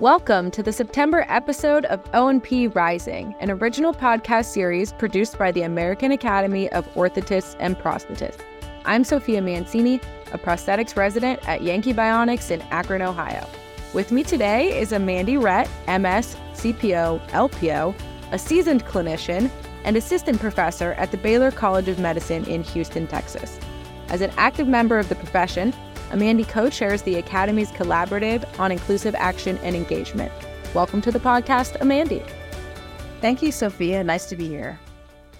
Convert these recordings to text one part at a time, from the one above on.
Welcome to the September episode of O&P Rising, an original podcast series produced by the American Academy of Orthotists and Prosthetists. I'm Sophia Mancini, a prosthetics resident at Yanke Bionics in Akron, Ohio. With me today is Amandi Rhett, MS, CPO, LPO, a seasoned clinician, and assistant professor at the Baylor College of Medicine in Houston, Texas. As an active member of the profession, Amandi co chairs the Academy's Collaborative on Inclusive Action and Engagement. Welcome to the podcast, Amandi. Thank you, Sophia. Nice to be here.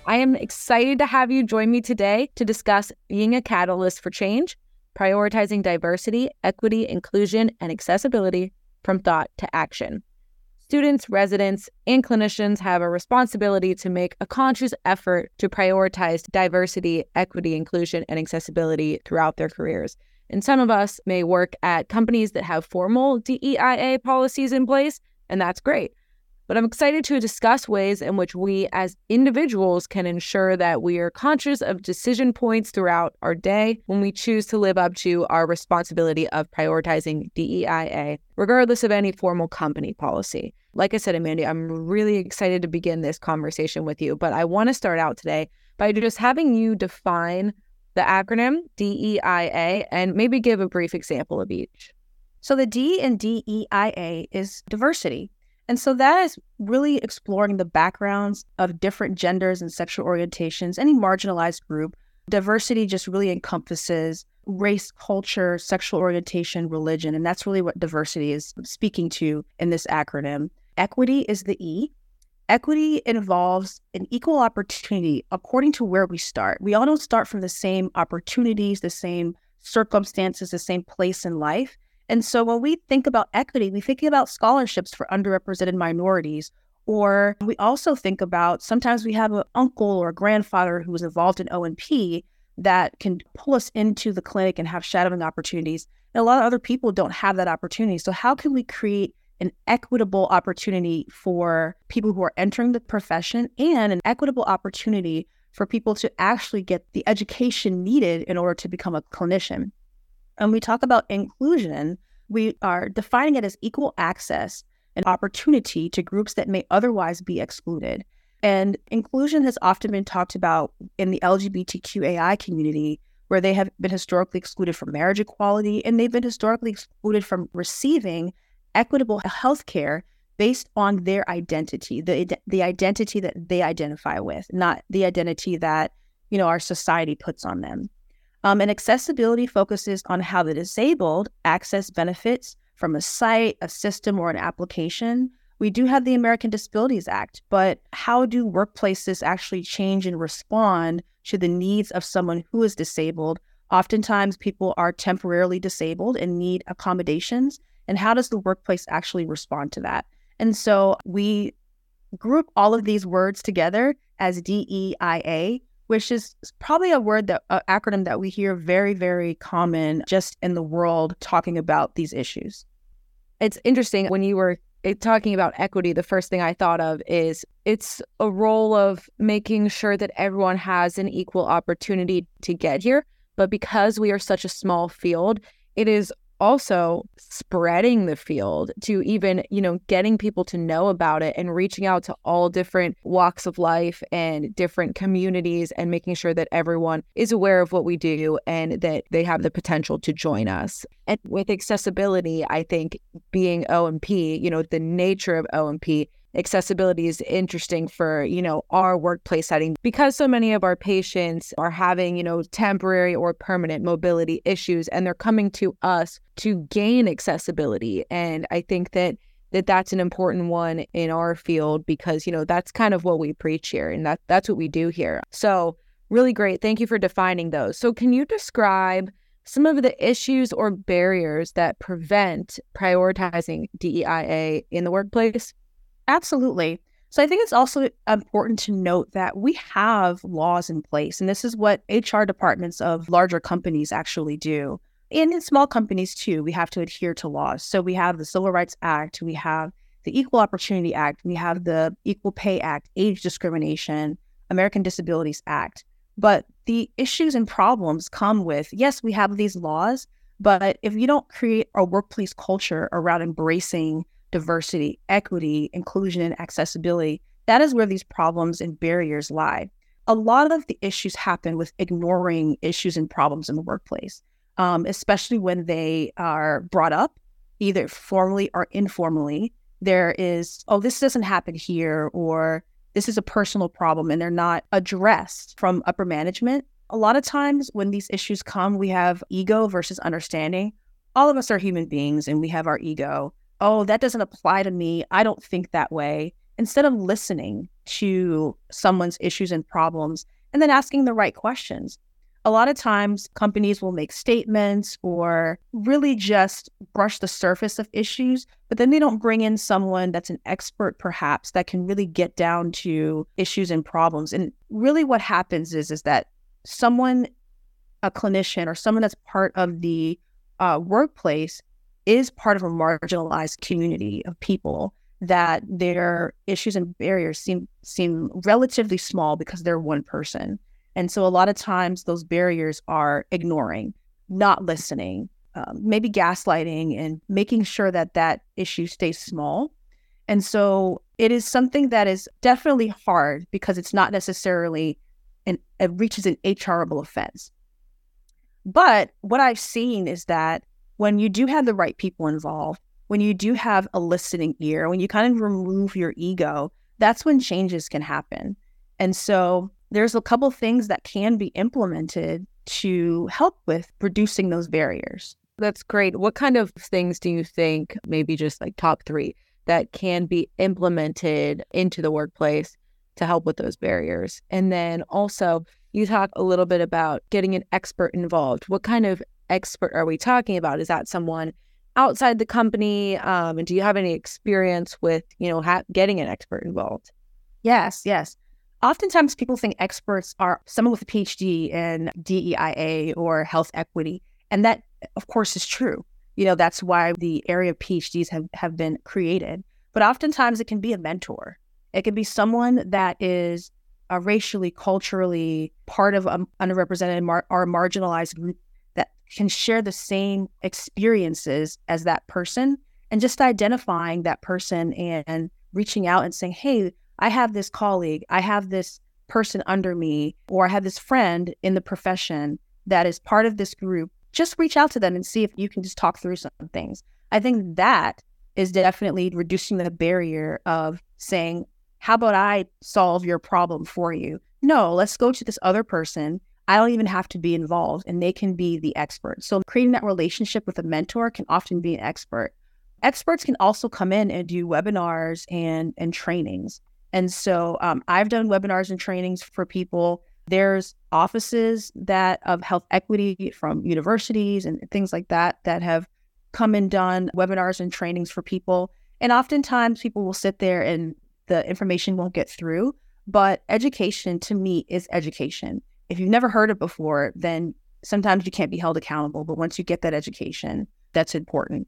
I am excited to have you join me today to discuss being a catalyst for change, prioritizing diversity, equity, inclusion, and accessibility from thought to action. Students, residents, and clinicians have a responsibility to make a conscious effort to prioritize diversity, equity, inclusion, and accessibility throughout their careers. And some of us may work at companies that have formal DEIA policies in place, and that's great. But I'm excited to discuss ways in which we as individuals can ensure that we are conscious of decision points throughout our day when we choose to live up to our responsibility of prioritizing DEIA, regardless of any formal company policy. Like I said, Amandi, I'm really excited to begin this conversation with you, but I want to start out today by just having you define the acronym DEIA and maybe give a brief example of each. So, the D in DEIA is diversity. And so that is really exploring the backgrounds of different genders and sexual orientations, any marginalized group. Diversity just really encompasses race, culture, sexual orientation, religion. And that's really what diversity is speaking to in this acronym. Equity is the E. Equity involves an equal opportunity according to where we start. We all don't start from the same opportunities, the same circumstances, the same place in life. And so when we think about equity, we think about scholarships for underrepresented minorities. Or we also think about sometimes we have an uncle or a grandfather who was involved in O&P that can pull us into the clinic and have shadowing opportunities. And a lot of other people don't have that opportunity. So how can we create an equitable opportunity for people who are entering the profession and an equitable opportunity for people to actually get the education needed in order to become a clinician. And we talk about inclusion, we are defining it as equal access and opportunity to groups that may otherwise be excluded. And inclusion has often been talked about in the LGBTQAI community, where they have been historically excluded from marriage equality and they've been historically excluded from receiving equitable health care based on their identity, the, the identity that they identify with, not the identity that, you know, our society puts on them. Um, and accessibility focuses on how the disabled access benefits from a site, a system, or an application. We do have the American Disabilities Act, but how do workplaces actually change and respond to the needs of someone who is disabled? Oftentimes, people are temporarily disabled and need accommodations. And how does the workplace actually respond to that? And so we group all of these words together as DEIA, which is probably a word that uh, acronym that we hear very, very common just in the world talking about these issues. It's interesting when you were eh, talking about equity, the first thing I thought of is it's a role of making sure that everyone has an equal opportunity to get here. But because we are such a small field, it is also spreading the field to even, you know, getting people to know about it and reaching out to all different walks of life and different communities and making sure that everyone is aware of what we do and that they have the potential to join us. And with accessibility, I think being O&P, you know, the nature of O&P accessibility is interesting for you know our workplace setting because so many of our patients are having you know temporary or permanent mobility issues and they're coming to us to gain accessibility. And i think that that that's an important one in our field because you know that's kind of what we preach here and that that's what we do here. So really great. Thank you for defining those. So can you describe some of the issues or barriers that prevent prioritizing DEIA in the workplace Absolutely. So I think it's also important to note that we have laws in place, and this is what HR departments of larger companies actually do. And in small companies too, we have to adhere to laws. So we have the Civil Rights Act, we have the Equal Opportunity Act, we have the Equal Pay Act, Age Discrimination, American Disabilities Act. But the issues and problems come with yes, we have these laws, but if you don't create a workplace culture around embracing diversity, equity, inclusion, and accessibility, that is where these problems and barriers lie. A lot of the issues happen with ignoring issues and problems in the workplace, um, especially when they are brought up either formally or informally. There is, oh, this doesn't happen here, or this is a personal problem, and they're not addressed from upper management. A lot of times when these issues come, we have ego versus understanding. All of us are human beings and we have our ego. Oh, that doesn't apply to me. I don't think that way instead of listening to someone's issues and problems and then asking the right questions. A lot of times, companies will make statements or really just brush the surface of issues, but then they don't bring in someone that's an expert, perhaps, that can really get down to issues and problems. And really, what happens is, is that someone, a clinician, or someone that's part of the uh, workplace is part of a marginalized community of people that their issues and barriers seem seem relatively small because they're one person. And so a lot of times those barriers are ignoring, not listening, um, maybe gaslighting and making sure that that issue stays small. And so it is something that is definitely hard because it's not necessarily an, it reaches an HRable offense. But what I've seen is that when you do have the right people involved, when you do have a listening ear, when you kind of remove your ego, that's when changes can happen. And so there's a couple things that can be implemented to help with reducing those barriers. That's great. What kind of things do you think, maybe just like top three, that can be implemented into the workplace to help with those barriers? And then also, you talk a little bit about getting an expert involved. What kind of expert are we talking about? Is that someone outside the company? Um, and do you have any experience with, you know, ha- getting an expert involved? Yes, yes. Oftentimes people think experts are someone with a PhD in DEIA or health equity. And that, of course, is true. You know, that's why the area of PhDs have, have been created. But oftentimes it can be a mentor. It can be someone that is a racially, culturally part of an underrepresented mar- or marginalized group can share the same experiences as that person and just identifying that person and reaching out and saying, Hey, I have this colleague, I have this person under me, or I have this friend in the profession that is part of this group. Just reach out to them and see if you can just talk through some things. I think that is definitely reducing the barrier of saying, How about I solve your problem for you? No, let's go to this other person I don't even have to be involved and they can be the expert. So creating that relationship with a mentor can often be an expert. Experts can also come in and do webinars and and trainings. And so um, I've done webinars and trainings for people. There's offices that of health equity from universities and things like that that have come and done webinars and trainings for people. And oftentimes people will sit there and the information won't get through. But education to me is education if you've never heard it before, then sometimes you can't be held accountable. But once you get that education, that's important.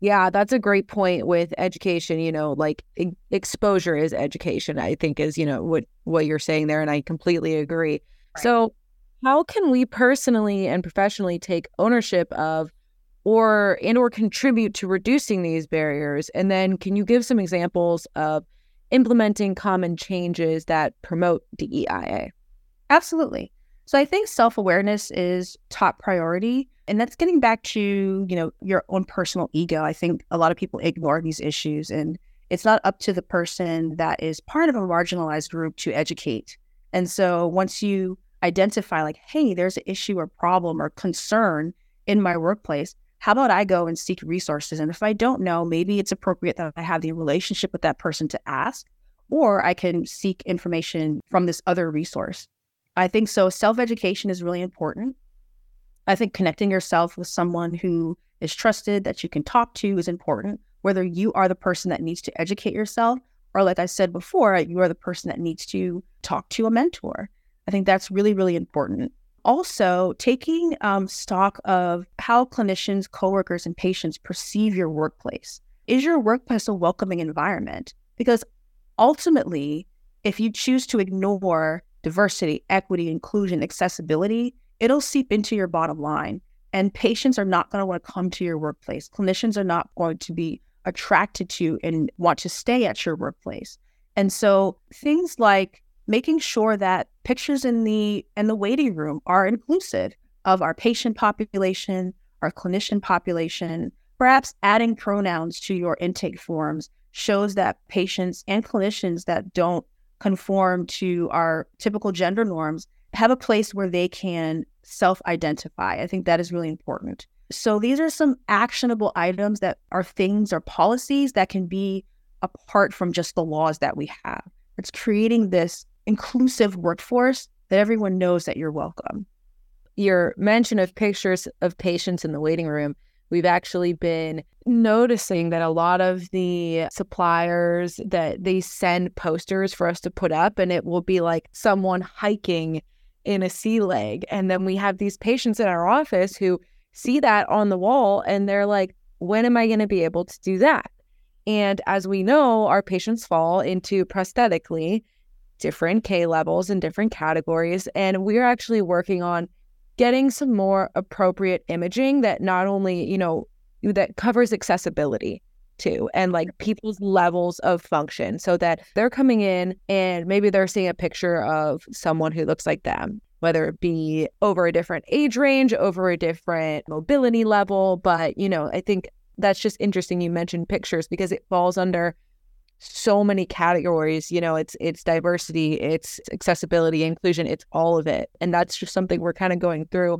Yeah, that's a great point with education. You know, like e- exposure is education. I think is you know what what you're saying there, and I completely agree. Right. So, how can we personally and professionally take ownership of, or and or contribute to reducing these barriers? And then, can you give some examples of implementing common changes that promote DEIA? Absolutely. So I think self-awareness is top priority. And that's getting back to, you know, your own personal ego. I think a lot of people ignore these issues and it's not up to the person that is part of a marginalized group to educate. And so once you identify like, hey, there's an issue or problem or concern in my workplace, how about I go and seek resources? And if I don't know, maybe it's appropriate that I have the relationship with that person to ask, or I can seek information from this other resource. I think so. Self education is really important. I think connecting yourself with someone who is trusted that you can talk to is important, whether you are the person that needs to educate yourself or, like I said before, you are the person that needs to talk to a mentor. I think that's really, really important. Also, taking um, stock of how clinicians, coworkers, and patients perceive your workplace. Is your workplace a welcoming environment? Because ultimately, if you choose to ignore diversity, equity, inclusion, accessibility, it'll seep into your bottom line. And patients are not going to want to come to your workplace. Clinicians are not going to be attracted to and want to stay at your workplace. And so things like making sure that pictures in the in the waiting room are inclusive of our patient population, our clinician population, perhaps adding pronouns to your intake forms shows that patients and clinicians that don't conform to our typical gender norms have a place where they can self identify. I think that is really important. So, these are some actionable items that are things or policies that can be apart from just the laws that we have. It's creating this inclusive workforce that everyone knows that you're welcome. Your mention of pictures of patients in the waiting room, we've actually been noticing that a lot of the suppliers that they send posters for us to put up and it will be like someone hiking in a C-Leg and then we have these patients in our office who see that on the wall and they're like when am i going to be able to do that and as we know, our patients fall into prosthetically different K levels and different categories. And we're actually working on getting some more appropriate imaging that not only, you know, that covers accessibility too and like people's levels of function so that they're coming in and maybe they're seeing a picture of someone who looks like them whether it be over a different age range over a different mobility level. But you know i think that's just interesting you mentioned pictures because it falls under so many categories you know it's it's diversity it's accessibility inclusion it's all of it and that's just something we're kind of going through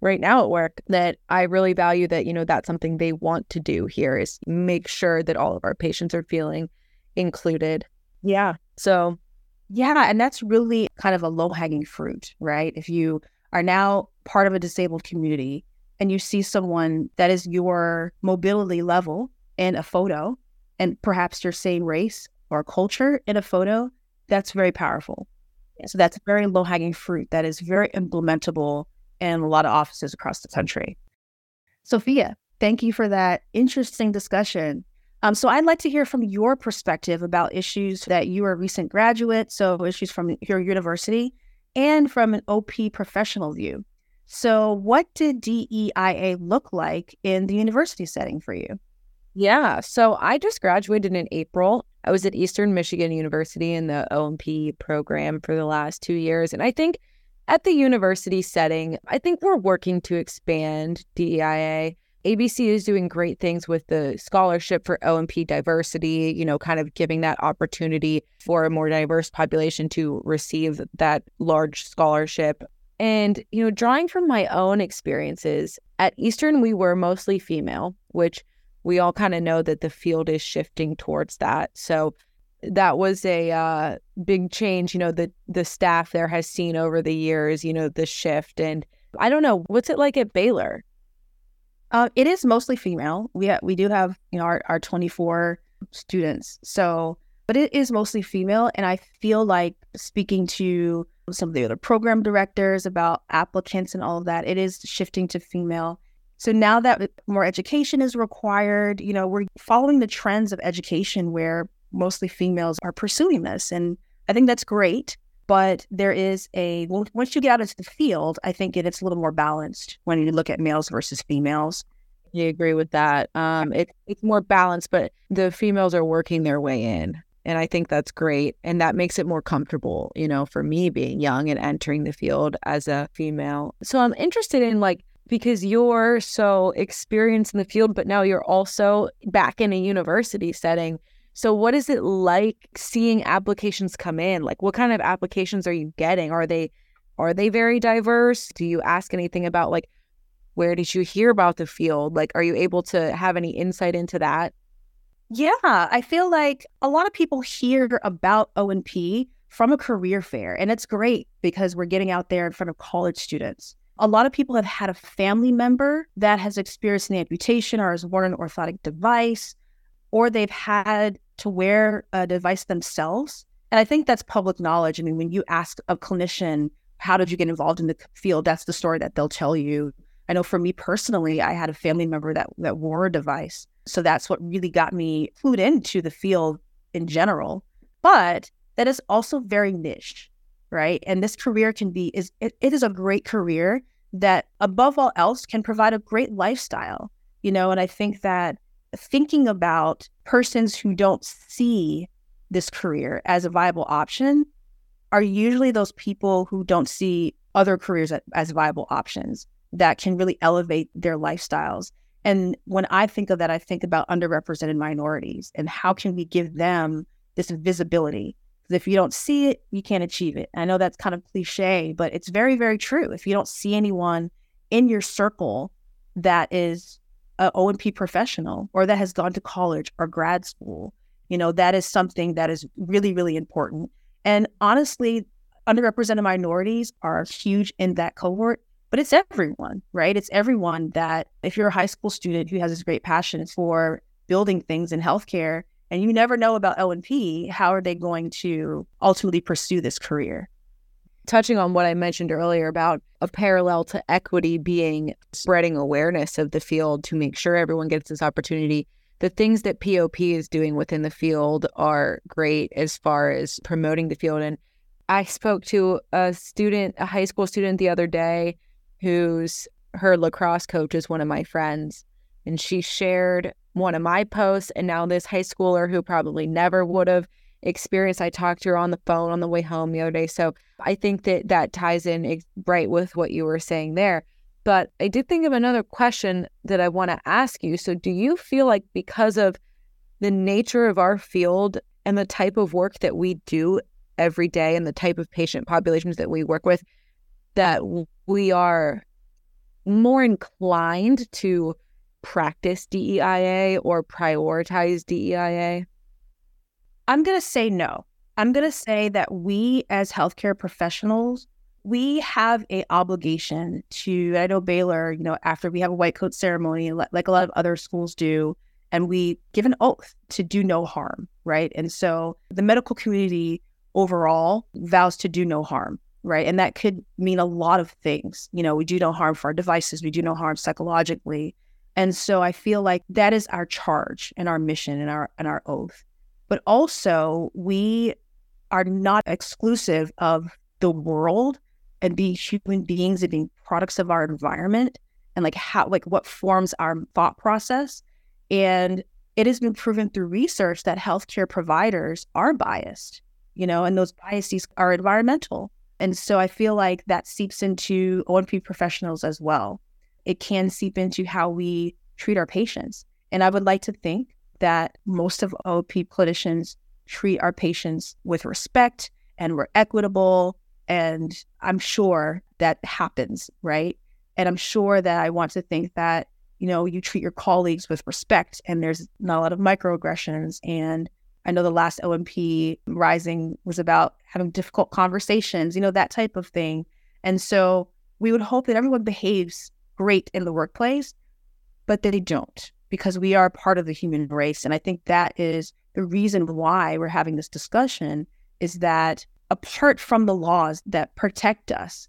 right now at work that i really value that you know that's something they want to do here is make sure that all of our patients are feeling included. Yeah. So yeah and that's really kind of a low hanging fruit right? If you are now part of a disabled community and you see someone that is your mobility level in a photo and perhaps your same race or culture in a photo, that's very powerful. So that's very low hanging fruit that is very implementable in a lot of offices across the country. Sophia, thank you for that interesting discussion. Um, so I'd like to hear from your perspective about issues that you are a recent graduate, so issues from your university, and from an OP professional view. So, what did DEIA look like in the university setting for you? Yeah. So, I just graduated in April. I was at Eastern Michigan University in the O&P program for the last two years. And I think at the university setting, I think we're working to expand DEIA. ABC is doing great things with the scholarship for O&P diversity, you know, kind of giving that opportunity for a more diverse population to receive that large scholarship. And, you know, drawing from my own experiences, at Eastern, we were mostly female, which we all kind of know that the field is shifting towards that. So that was a uh, big change, you know, the, the staff there has seen over the years, you know, the shift. And I don't know, what's it like at Baylor? Uh, it is mostly female. We, ha- we do have, you know, our, our 24 students. So, but it is mostly female. And I feel like speaking to some of the other program directors about applicants and all of that. It is shifting to female. So now that more education is required, you know, we're following the trends of education where mostly females are pursuing this. And I think that's great. But there is a, once you get out into the field, I think it, it's a little more balanced when you look at males versus females. You agree with that. Um, it, it's more balanced, but the females are working their way in. And I think that's great. And that makes it more comfortable, you know, for me being young and entering the field as a female. So I'm interested in like, because you're so experienced in the field, but now you're also back in a university setting. So, what is it like seeing applications come in? Like, what kind of applications are you getting? Are they are they very diverse? Do you ask anything about like where did you hear about the field? Like, are you able to have any insight into that? Yeah, I feel like a lot of people hear about O&P from a career fair, and it's great because we're getting out there in front of college students. A lot of people have had a family member that has experienced an amputation or has worn an orthotic device, or they've had to wear a device themselves. And I think that's public knowledge. I mean, when you ask a clinician, how did you get involved in the field? That's the story that they'll tell you. I know for me personally, I had a family member that, that wore a device. So that's what really got me clued into the field in general. But that is also very niche, right? And this career can be is it, it is a great career that above all else can provide a great lifestyle. You know, and I think that thinking about persons who don't see this career as a viable option are usually those people who don't see other careers as viable options that can really elevate their lifestyles. And when I think of that, I think about underrepresented minorities and how can we give them this visibility? Because if you don't see it, you can't achieve it. I know that's kind of cliche, but it's very, very true. If you don't see anyone in your circle that is a O&P professional or that has gone to college or grad school, you know, that is something that is really, really important. And honestly, underrepresented minorities are huge in that cohort, but it's everyone, right? It's everyone that if you're a high school student who has this great passion for building things in healthcare and you never know about O&P, how are they going to ultimately pursue this career? Touching on what I mentioned earlier about a parallel to equity being spreading awareness of the field to make sure everyone gets this opportunity the things that POP is doing within the field are great as far as promoting the field. And I spoke to a student, a high school student the other day who's her lacrosse coach is one of my friends. And she shared one of my posts. And now this high schooler who probably never would have experienced, I talked to her on the phone on the way home the other day. So I think that that ties in right with what you were saying there. But I did think of another question that I want to ask you. So, do you feel like because of the nature of our field and the type of work that we do every day and the type of patient populations that we work with, that we are more inclined to practice DEIA or prioritize DEIA? I'm going to say no. I'm going to say that we as healthcare professionals we have a obligation to i know baylor you know after we have a white coat ceremony like a lot of other schools do and we give an oath to do no harm right? And so the medical community overall vows to do no harm right? And that could mean a lot of things. You know we do no harm for our devices. We do no harm psychologically and so i feel like that is our charge and our mission and our and our oath. But also we are not exclusive of the world and being human beings and being products of our environment and like how like what forms our thought process. And it has been proven through research that healthcare providers are biased you know and those biases are environmental. And so i feel like that seeps into O&P professionals as well it can seep into how we treat our patients and i would like to think that most of O&P clinicians treat our patients with respect and we're equitable and I'm sure that happens, right? And I'm sure that I want to think that, you know, you treat your colleagues with respect and there's not a lot of microaggressions. And I know the last O&P rising was about having difficult conversations, you know, that type of thing. And so we would hope that everyone behaves great in the workplace, but they don't because we are part of the human race. And I think that is the reason why we're having this discussion is that apart from the laws that protect us,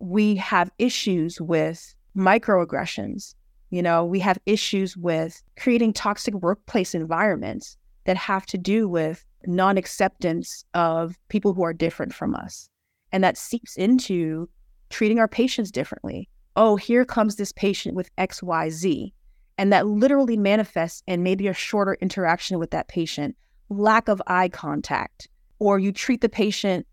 we have issues with microaggressions. You know, we have issues with creating toxic workplace environments that have to do with non acceptance of people who are different from us. And that seeps into treating our patients differently. Oh, here comes this patient with XYZ. And that literally manifests in maybe a shorter interaction with that patient, lack of eye contact, or you treat the patient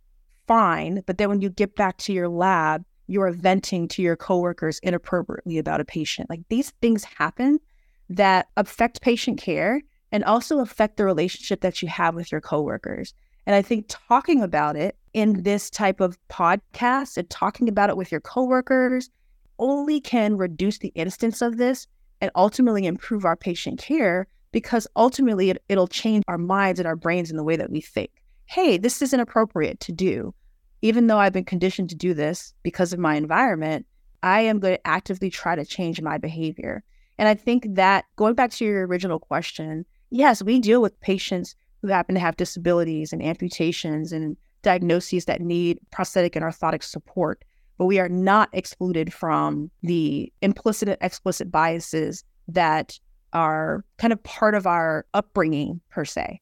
fine, but then when you get back to your lab, you're venting to your coworkers inappropriately about a patient. Like these things happen that affect patient care and also affect the relationship that you have with your coworkers. And I think talking about it in this type of podcast and talking about it with your coworkers only can reduce the instance of this and ultimately improve our patient care because ultimately it, it'll change our minds and our brains in the way that we think hey, this isn't appropriate to do. Even though I've been conditioned to do this because of my environment, I am going to actively try to change my behavior. And I think that going back to your original question, yes, we deal with patients who happen to have disabilities and amputations and diagnoses that need prosthetic and orthotic support, but we are not excluded from the implicit and explicit biases that are kind of part of our upbringing, per se.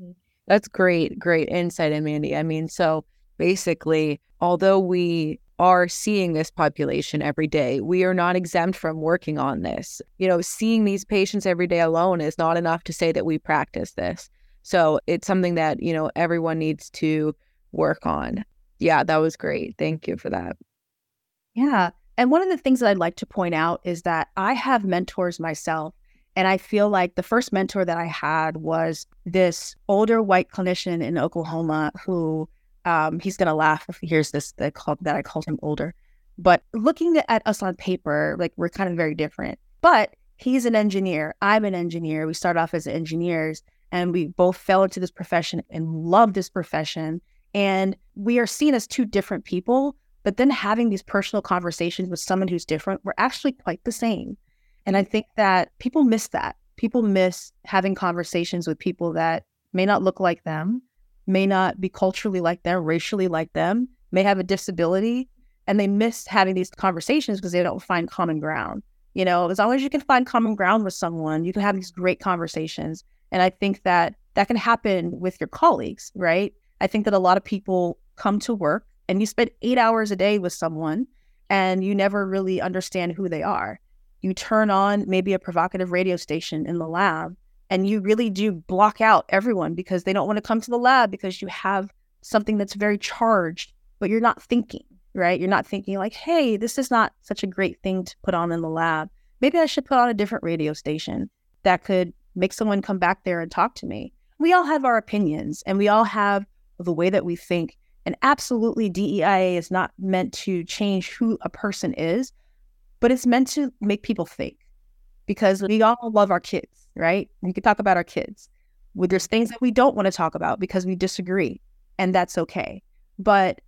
Mm-hmm. That's great, great insight, Amandi. I mean, so basically, although we are seeing this population every day. We are not exempt from working on this. You know, seeing these patients every day alone is not enough to say that we practice this. So it's something that, you know, everyone needs to work on. Yeah, that was great. Thank you for that. Yeah. And one of the things that I'd like to point out is that I have mentors myself. And I feel like the first mentor that I had was this older white clinician in Oklahoma who um, he's going to laugh if he hears this that, called, that I called him older. But looking at us on paper, like we're kind of very different. But he's an engineer. I'm an engineer. We start off as engineers and we both fell into this profession and love this profession. And we are seen as two different people, but then having these personal conversations with someone who's different, we're actually quite the same. And I think that people miss that. People miss having conversations with people that may not look like them, may not be culturally like them, racially like them, may have a disability, and they miss having these conversations because they don't find common ground. You know, as long as you can find common ground with someone, you can have these great conversations. And I think that that can happen with your colleagues, right? I think that a lot of people come to work and you spend eight hours a day with someone and you never really understand who they are. You turn on maybe a provocative radio station in the lab and you really do block out everyone because they don't want to come to the lab because you have something that's very charged, but you're not thinking, right? You're not thinking like, hey, this is not such a great thing to put on in the lab. Maybe I should put on a different radio station that could make someone come back there and talk to me. We all have our opinions and we all have the way that we think. And absolutely, DEIA is not meant to change who a person is, but it's meant to make people think because we all love our kids right? We can talk about our kids. Well, there's things that we don't want to talk about because we disagree, and that's okay. But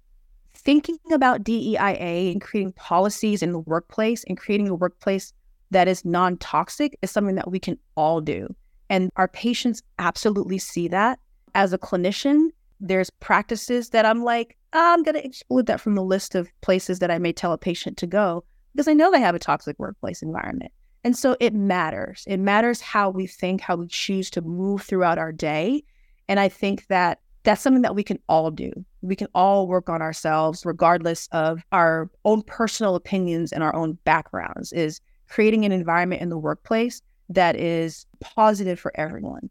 thinking about DEIA and creating policies in the workplace and creating a workplace that is non toxic is something that we can all do. And our patients absolutely see that. As a clinician, there's practices that I'm like, oh, I'm going to exclude that from the list of places that I may tell a patient to go because I know they have a toxic workplace environment. And so it matters. It matters how we think, how we choose to move throughout our day. And I think that that's something that we can all do. We can all work on ourselves, regardless of our own personal opinions and our own backgrounds, is creating an environment in the workplace that is positive for everyone.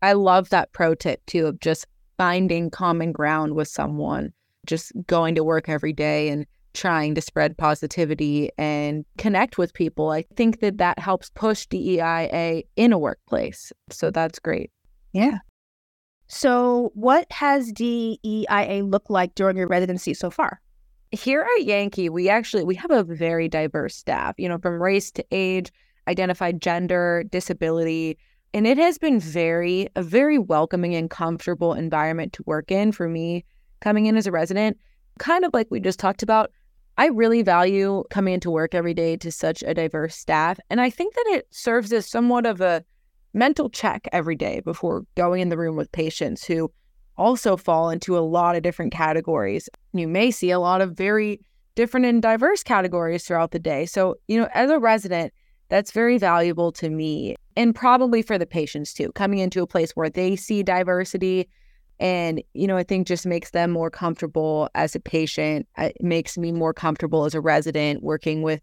I love that pro tip too of just finding common ground with someone, just going to work every day and trying to spread positivity and connect with people. I think that that helps push DEIA in a workplace. So that's great. Yeah. So, what has DEIA looked like during your residency so far? Here at Yanke, we actually we have a very diverse staff, you know, from race to age, identified gender, disability, and it has been very a very welcoming and comfortable environment to work in for me coming in as a resident. Kind of like we just talked about, I really value coming into work every day to such a diverse staff. And I think that it serves as somewhat of a mental check every day before going in the room with patients who also fall into a lot of different categories. You may see a lot of very different and diverse categories throughout the day. So, you know, as a resident, that's very valuable to me and probably for the patients too, coming into a place where they see diversity and, you know, I think just makes them more comfortable as a patient. Uh, it makes me more comfortable as a resident working with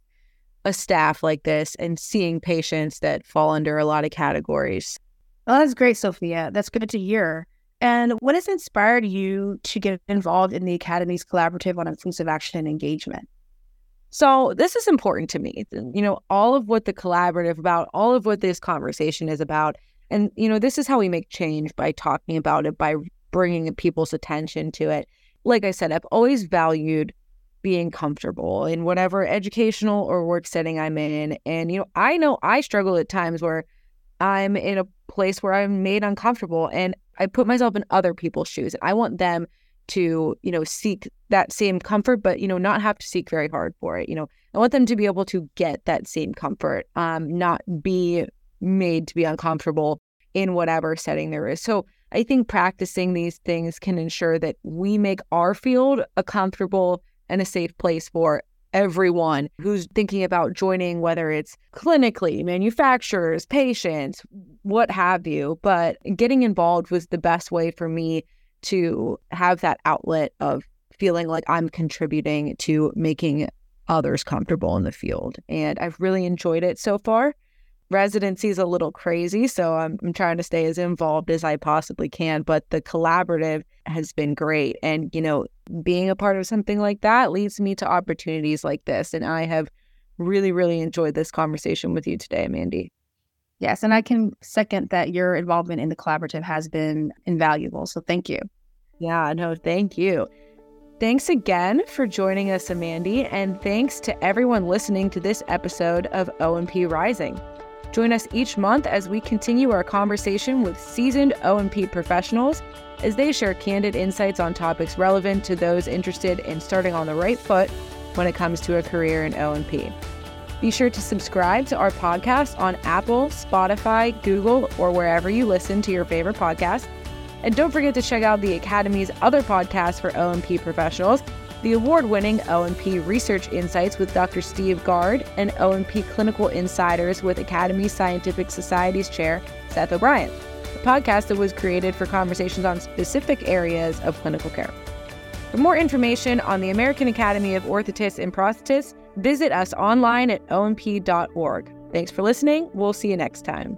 a staff like this and seeing patients that fall under a lot of categories. Well, that's great, Sophia. That's good to hear. And what has inspired you to get involved in the Academy's Collaborative on Inclusive Action and Engagement? So, this is important to me. You know, all of what the collaborative about, all of what this conversation is about. And, you know, this is how we make change by talking about it, by bringing people's attention to it. Like I said, I've always valued being comfortable in whatever educational or work setting I'm in. And, you know, I know I struggle at times where I'm in a place where I'm made uncomfortable and I put myself in other people's shoes. And I want them to, you know, seek that same comfort, but, you know, not have to seek very hard for it. You know, I want them to be able to get that same comfort, um, not be made to be uncomfortable in whatever setting there is. So I think practicing these things can ensure that we make our field a comfortable and a safe place for everyone who's thinking about joining, whether it's clinically, manufacturers, patients, what have you. But getting involved was the best way for me to have that outlet of feeling like I'm contributing to making others comfortable in the field. And I've really enjoyed it so far. Residency is a little crazy, so I'm, I'm trying to stay as involved as I possibly can. But the collaborative has been great. And, you know, being a part of something like that leads me to opportunities like this. And I have really, really enjoyed this conversation with you today, Mandy. Yes. And I can second that your involvement in the collaborative has been invaluable. So thank you. Yeah, no, thank you. Thanks again for joining us, Amandi, and thanks to everyone listening to this episode of O&P Rising. Join us each month as we continue our conversation with seasoned O&P professionals as they share candid insights on topics relevant to those interested in starting on the right foot when it comes to a career in O&P. Be sure to subscribe to our podcast on Apple, Spotify, Google, or wherever you listen to your favorite podcast and don't forget to check out the Academy's other podcasts for O&P professionals, the award-winning O&P Research Insights with Dr. Steve Gard and O&P Clinical Insiders with Academy Scientific Society's chair, Seth O'Brien, a podcast that was created for conversations on specific areas of clinical care. For more information on the American Academy of Orthotists and Prosthetists, visit us online at oandp.org. Thanks for listening. We'll see you next time.